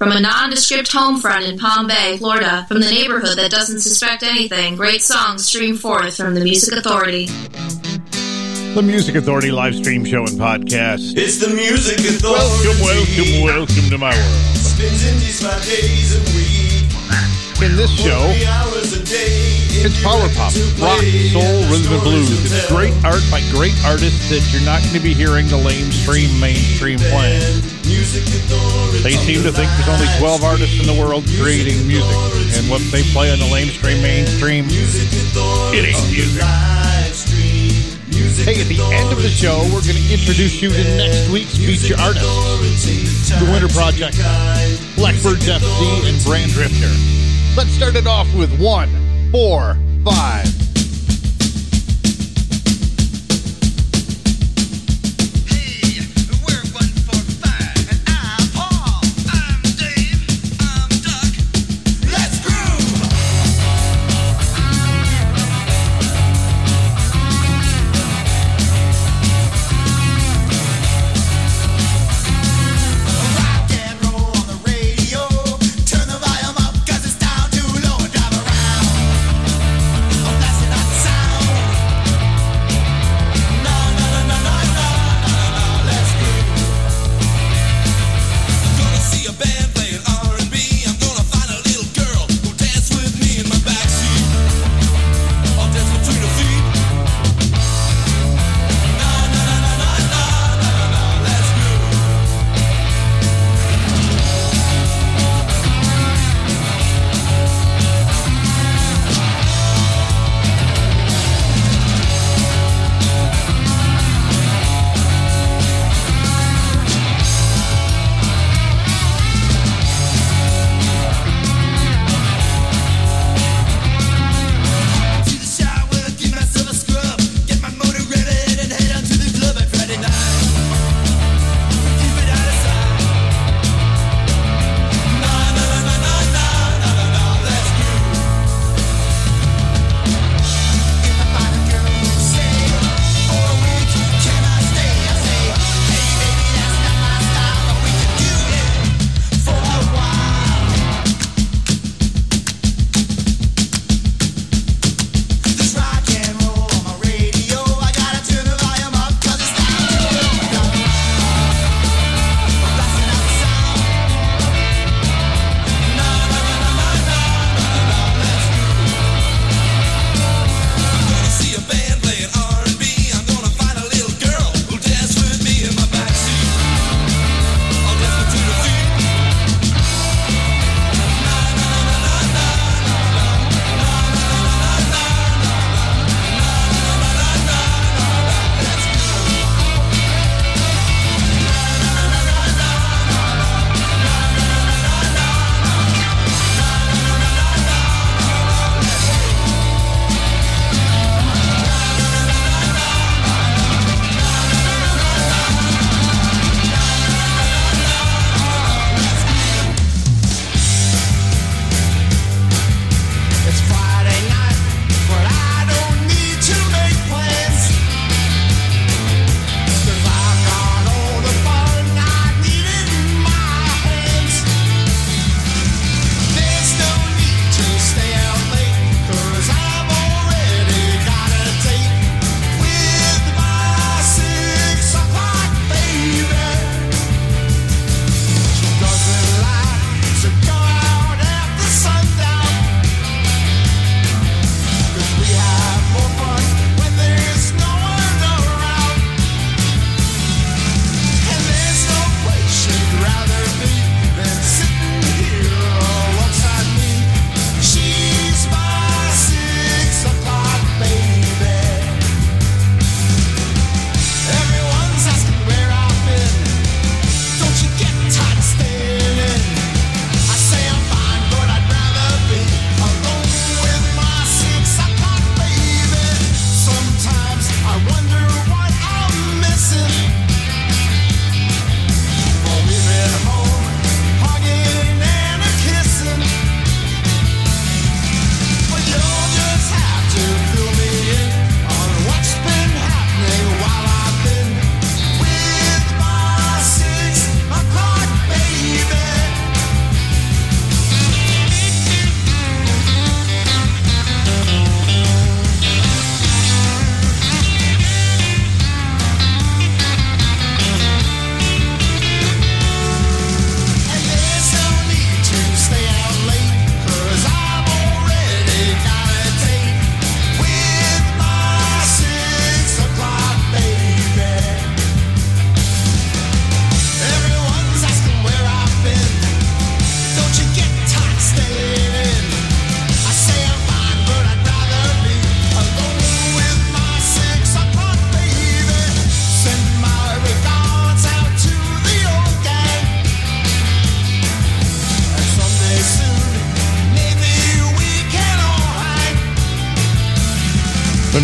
From a nondescript home front in Palm Bay, Florida, from the neighborhood that doesn't suspect anything, great songs stream forth from the Music Authority. The Music Authority live stream show and podcast. It's the Music Authority. Welcome, welcome, welcome to my world. Spending these five days a week. In this show, it's power pop, rock, soul, rhythm, and blues. It's great art by great artists that you're not going to be hearing the lamestream, mainstream playing. They seem to think there's only 12 artists in the world creating music, and what they play on the lamestream, mainstream, it ain't music. Hey, at the end of the show, we're going to introduce you to next week's feature artists. The Winter Project, Blackbirds FC, and Brand Drifter. Let's start it off with one, four, five.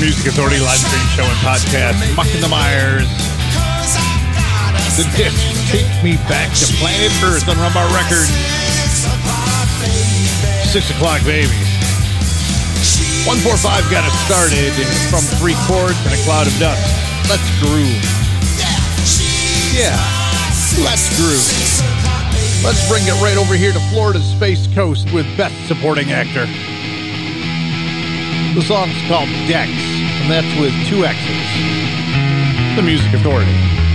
Music Authority live stream show and podcast. Muck and the Mires. The disc Take Me Back to Planet Earth on Rumbar Records. Six o'clock, baby. 145 got us started from three chords and a cloud of dust. Let's groove. Yeah, let's groove. Let's bring it right over here to Florida's Space Coast with Best Supporting Actor. The song's called Dex, and that's with two X's. The Music Authority.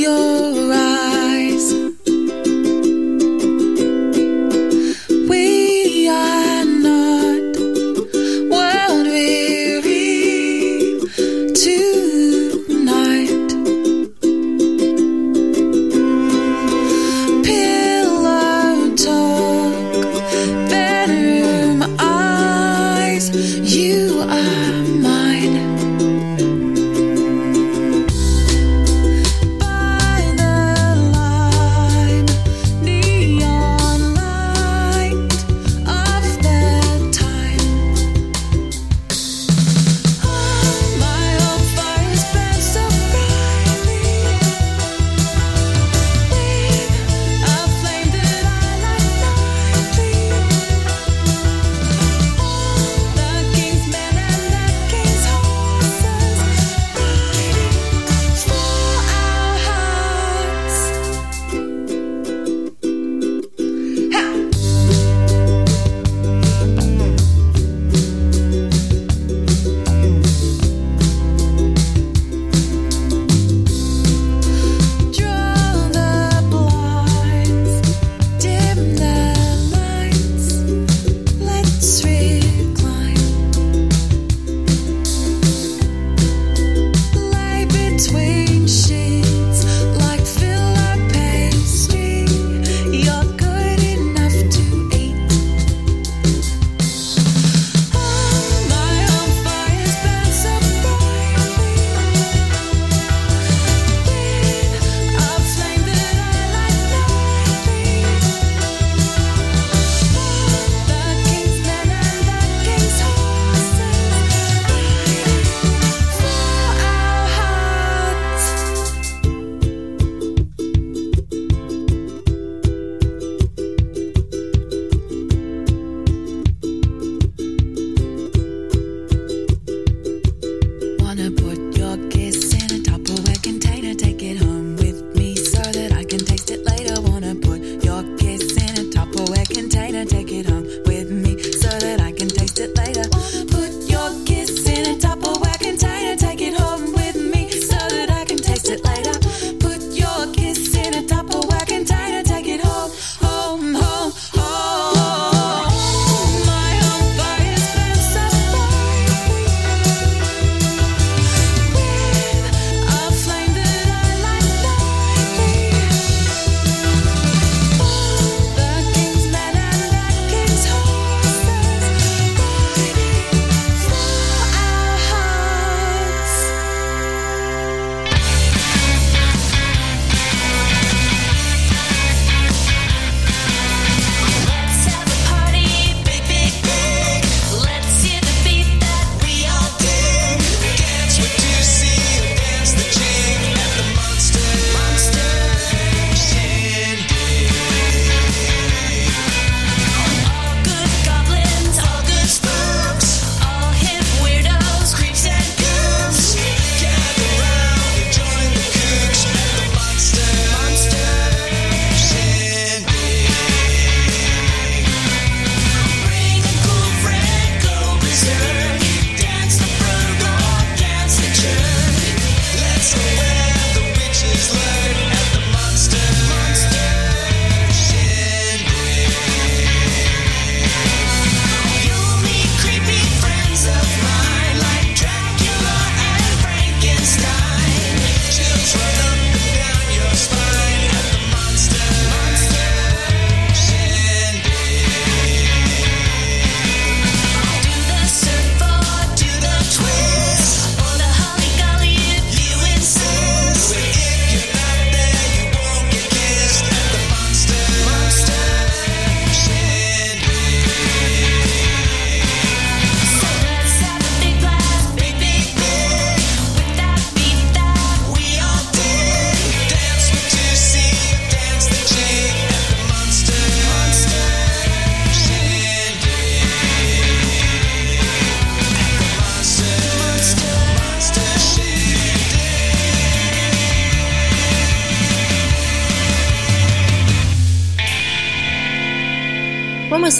your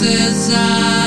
says I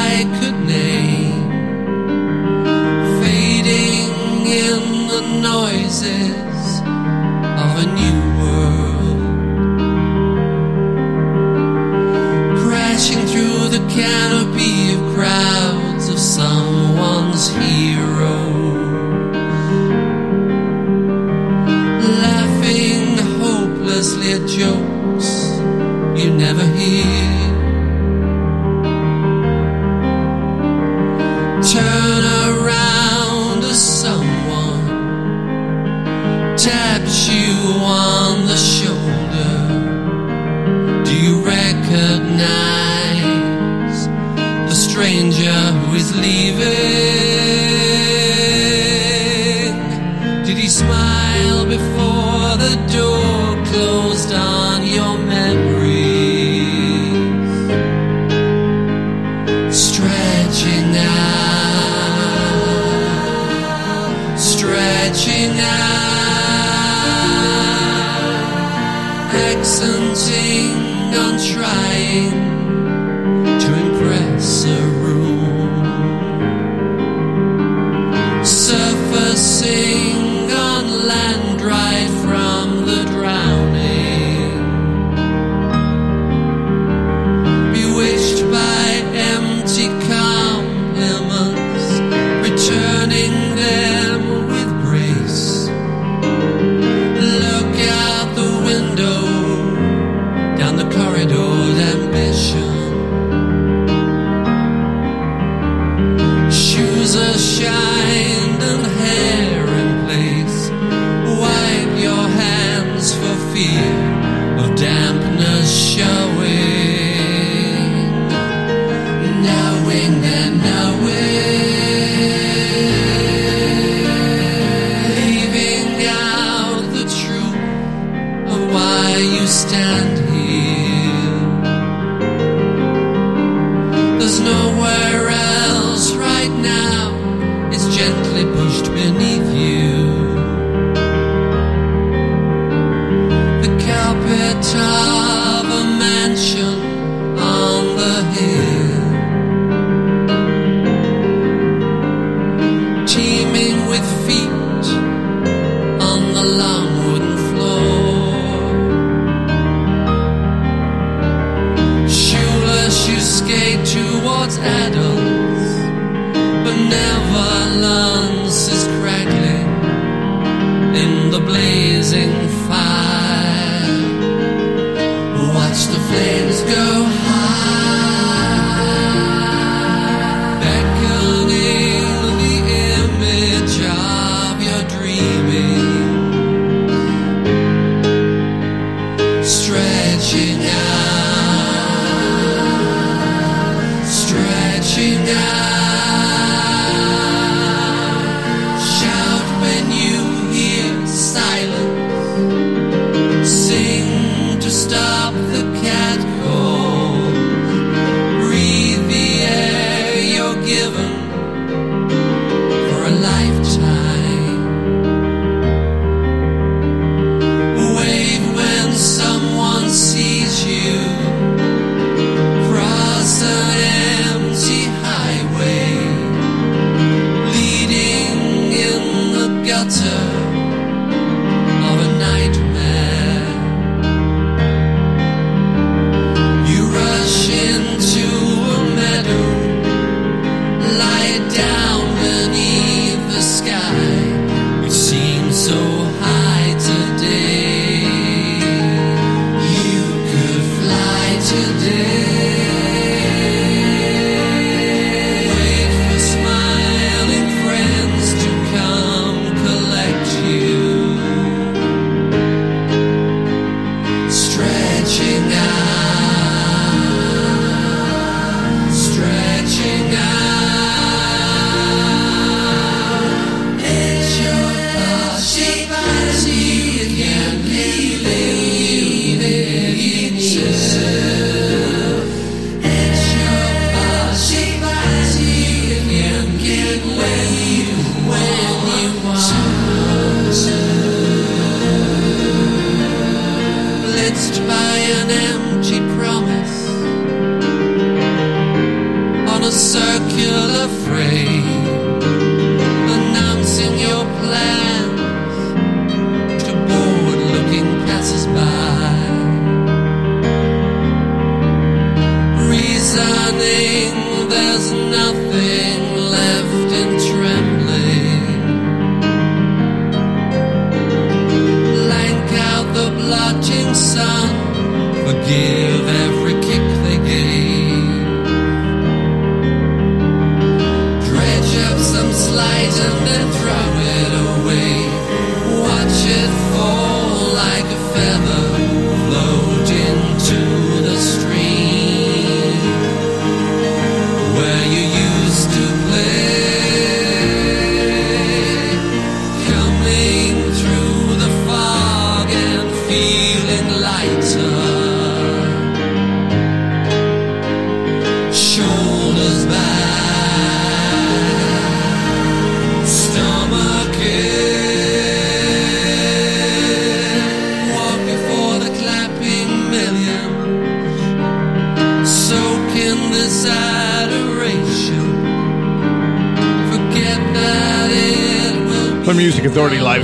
like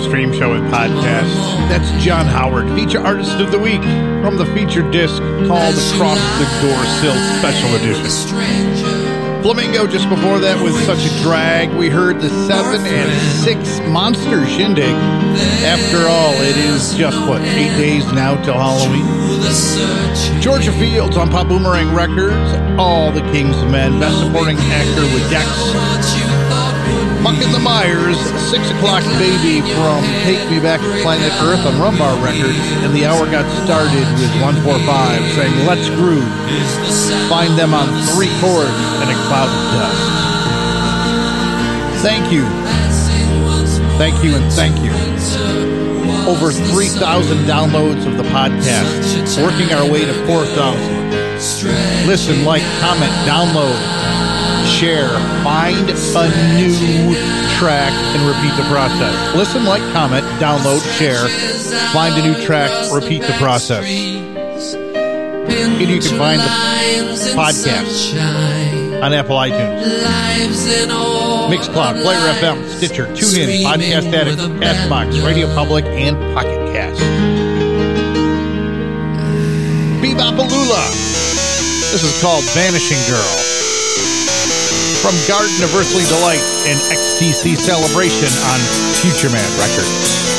stream show and podcast. That's John Howard, feature artist of the week from the featured disc called Across the Door Sill Special Edition. Flamingo just before that was such a drag. We heard the seven and six monster shindig. After all, it is just what eight days now till Halloween. Georgia Fields on Pop Boomerang Records. All the King's Men. Best supporting actor with Dex. Muck and the Mires. Six o'clock baby from Take Me Back to Planet Earth on Rumbar Records. And the hour got started with 145 saying, Let's groove. Find them on three chords and a cloud of dust. Thank you. Thank you and thank you. Over 3,000 downloads of the podcast. Working our way to 4,000. Listen, like, comment, download, share, find a new track, and repeat the process. Listen, like, comment, download, share, find a new track, repeat the process. And you can find the podcast. On Apple iTunes, Mixcloud, Player FM, Stitcher, TuneIn, Podcast Addict, Castbox, Radio Public, and Pocket Cast. Bebopalula. This is called Vanishing Girl. From Garden of Earthly Delight and XTC Celebration on Future Man Records.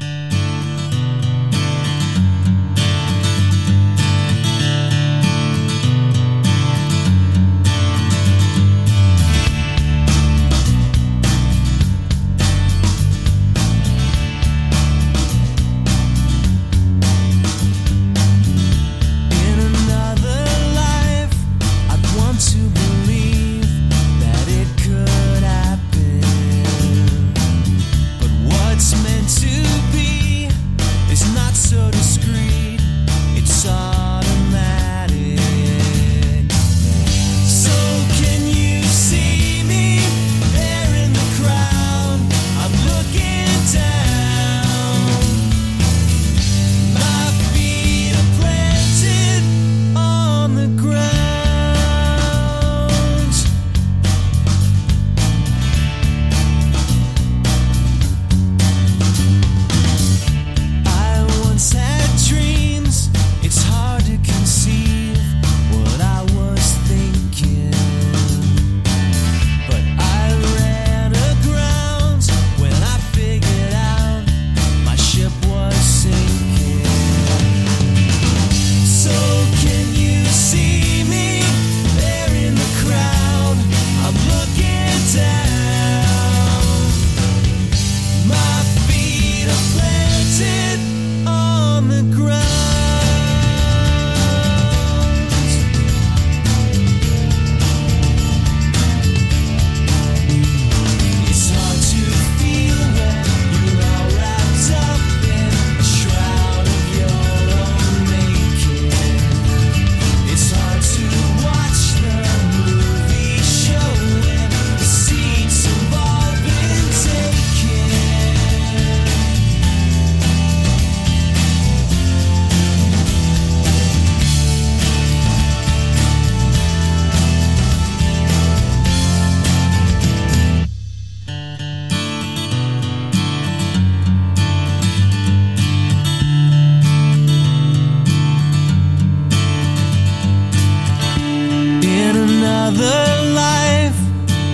another life,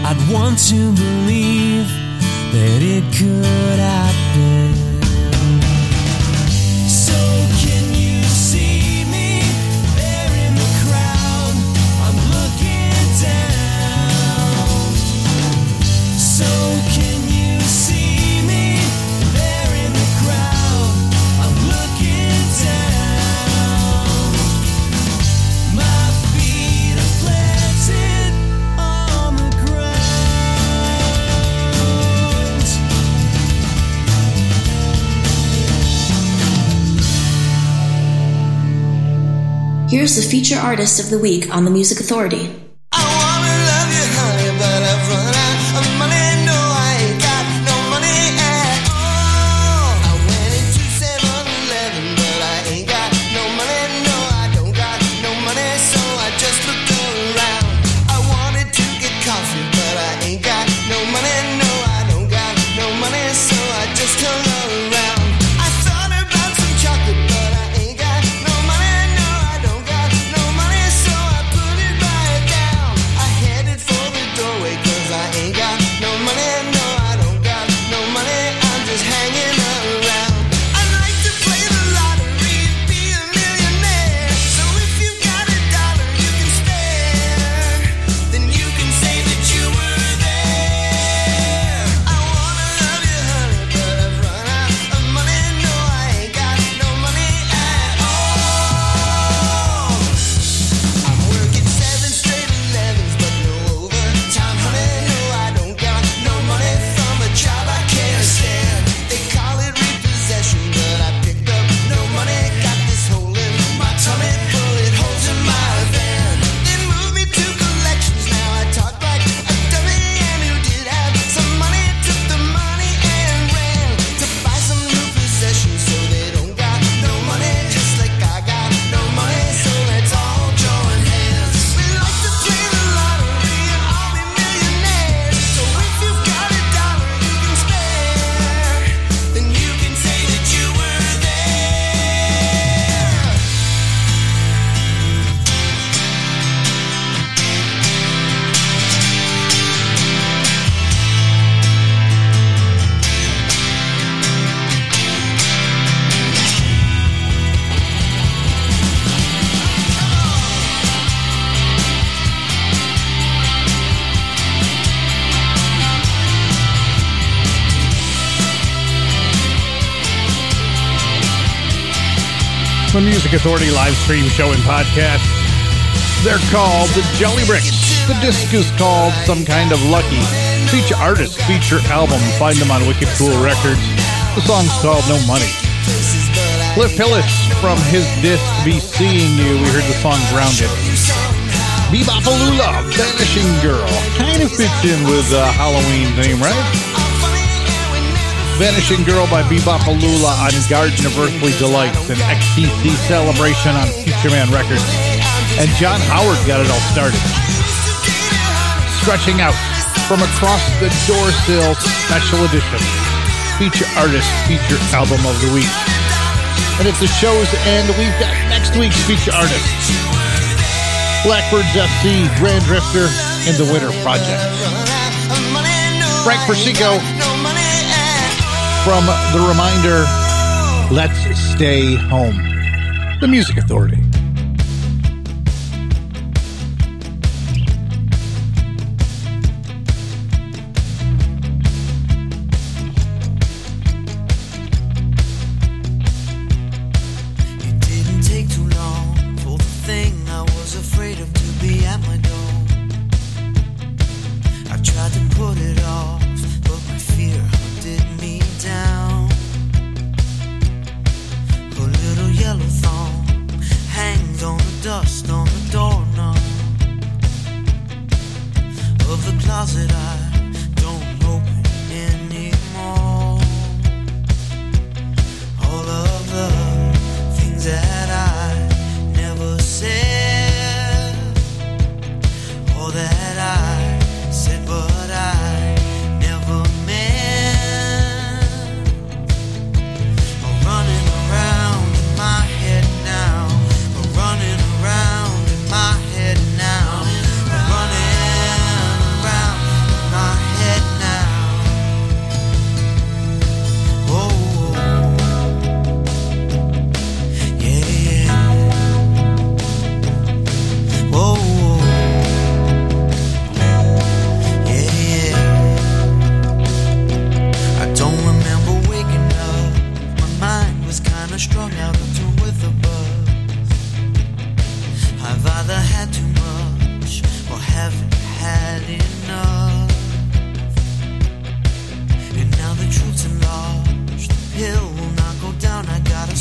I'd want to believe that it could happen. Writers the Feature Artist of the Week on the Music Authority. Authority live stream show and podcast. They're called the Jelly Bricks. The disc is called Some Kind of Lucky. Feature artist, feature album. Find them on Wicked Cool Records. The song's called No Money. Cliff Hillis from his disc Be Seeing You. We heard the song Grounded. Bebopalula, Vanishing Girl. Kind of fits in with uh, Halloween theme, right? Vanishing Girl by Bebopalula on Garden of Earthly Delights, an XTC celebration on Future Man Records. And John Howard got it all started. Stretching Out from Across the Door Sill Special Edition. Feature Artist, Feature Album of the Week. And at the show's end, we've got next week's Feature Artist. Blackbirds FC, Grand Drifter, and the Winter Project. Frank Persico from The Reminder, Let's Stay Home. The Music Authority.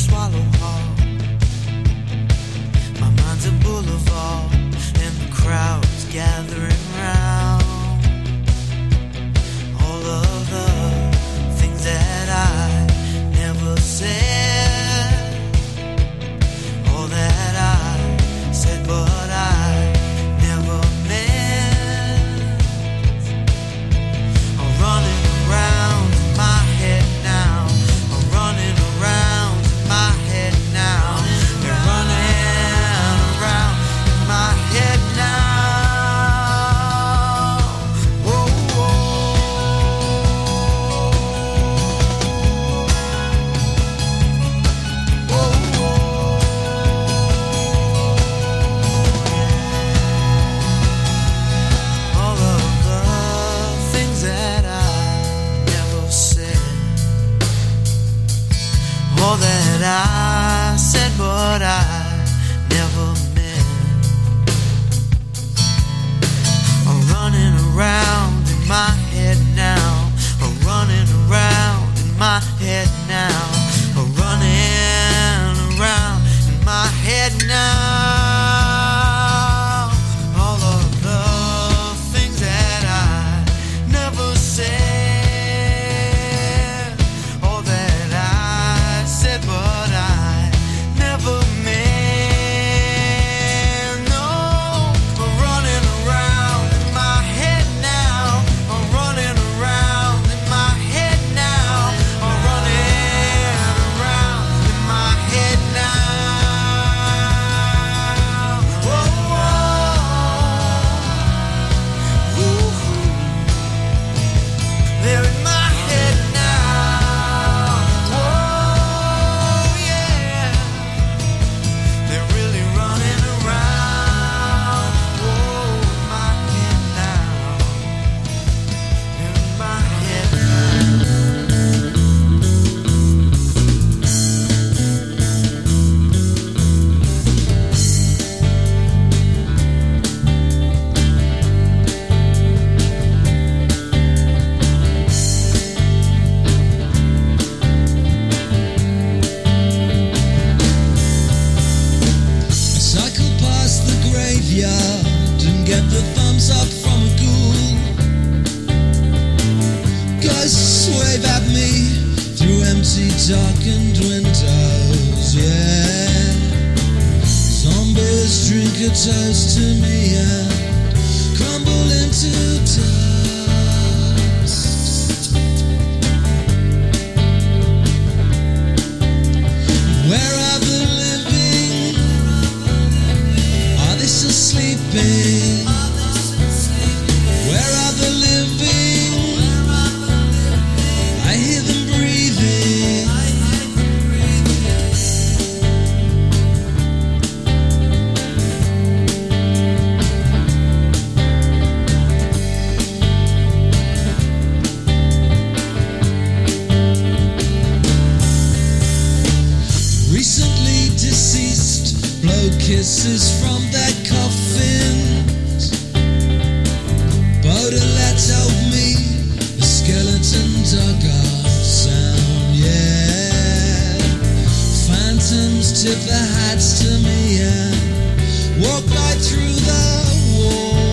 Swallow hard. My mind's a boulevard, and the crowd's gathering lifted the hats to me and walked right through the wall.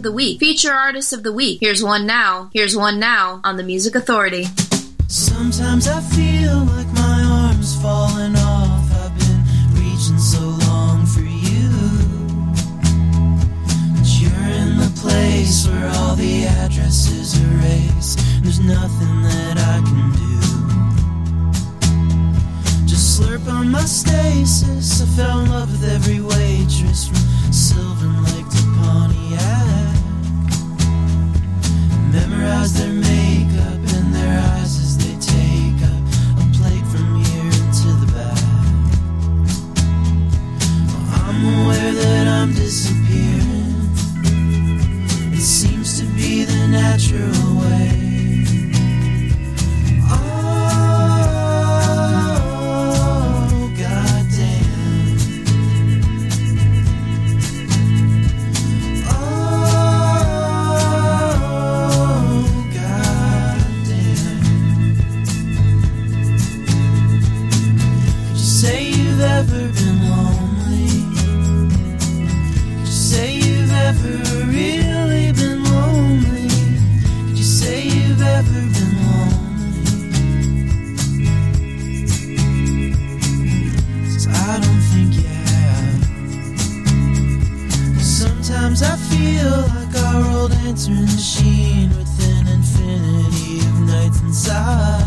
Of the week. Feature artist of the week. Here's one now. Here's one now on the Music Authority. Sometimes I feel like my arms falling off. I've been reaching so long for you. But you're in the place where all the addresses erase. There's nothing that I can do. Just slurp on my stasis. I fell in love with every waitress from Sylvan Lake Memorize their makeup and their eyes as they take up a plate from here into the back. I'm aware that I'm disappearing. It seems to be the natural answering machine with an infinity of nights inside.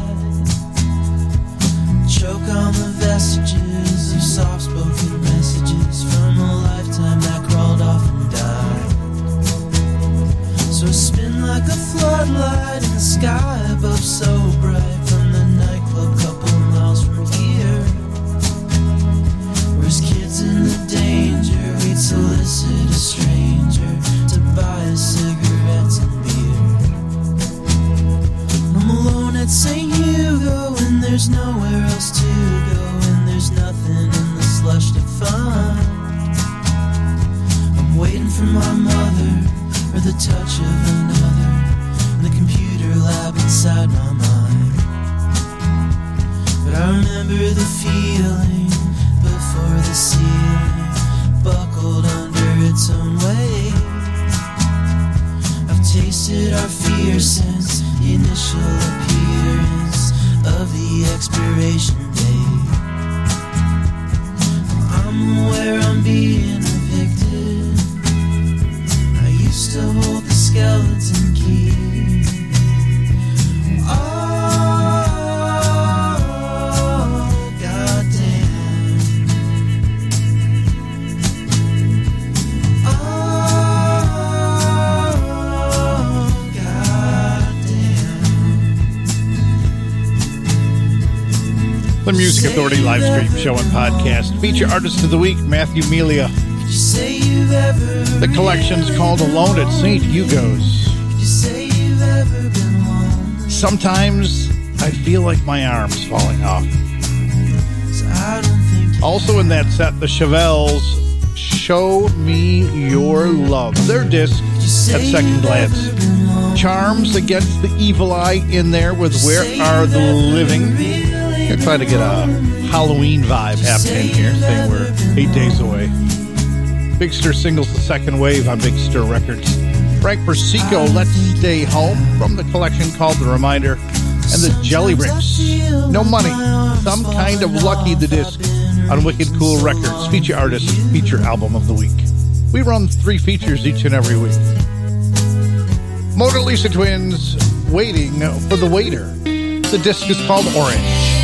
Show and podcast. Feature artist of the week, Matthew Milia. The collection's called Alone at St. Hugo's. Sometimes I feel like my arm's falling off. Also in that set, the Chevelles, Show Me Your Love. Their disc at second glance. Charms Against the Evil Eye in there with Where Are the Living. I trying to get a Halloween vibe happening here, saying we're eight days away. Big Stir singles The Second Wave on Big Stir Records. Frank Persico, Let's Stay Home from the collection called The Reminder. And the Jelly Bricks, No Money, Some Kind of Lucky, the disc on Wicked Cool Records. Feature artist, feature album of the week. We run three features each and every week. Mona Lisa Twins, Waiting for the Waiter. The disc is called Orange.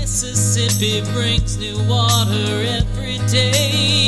Mississippi brings new water every day.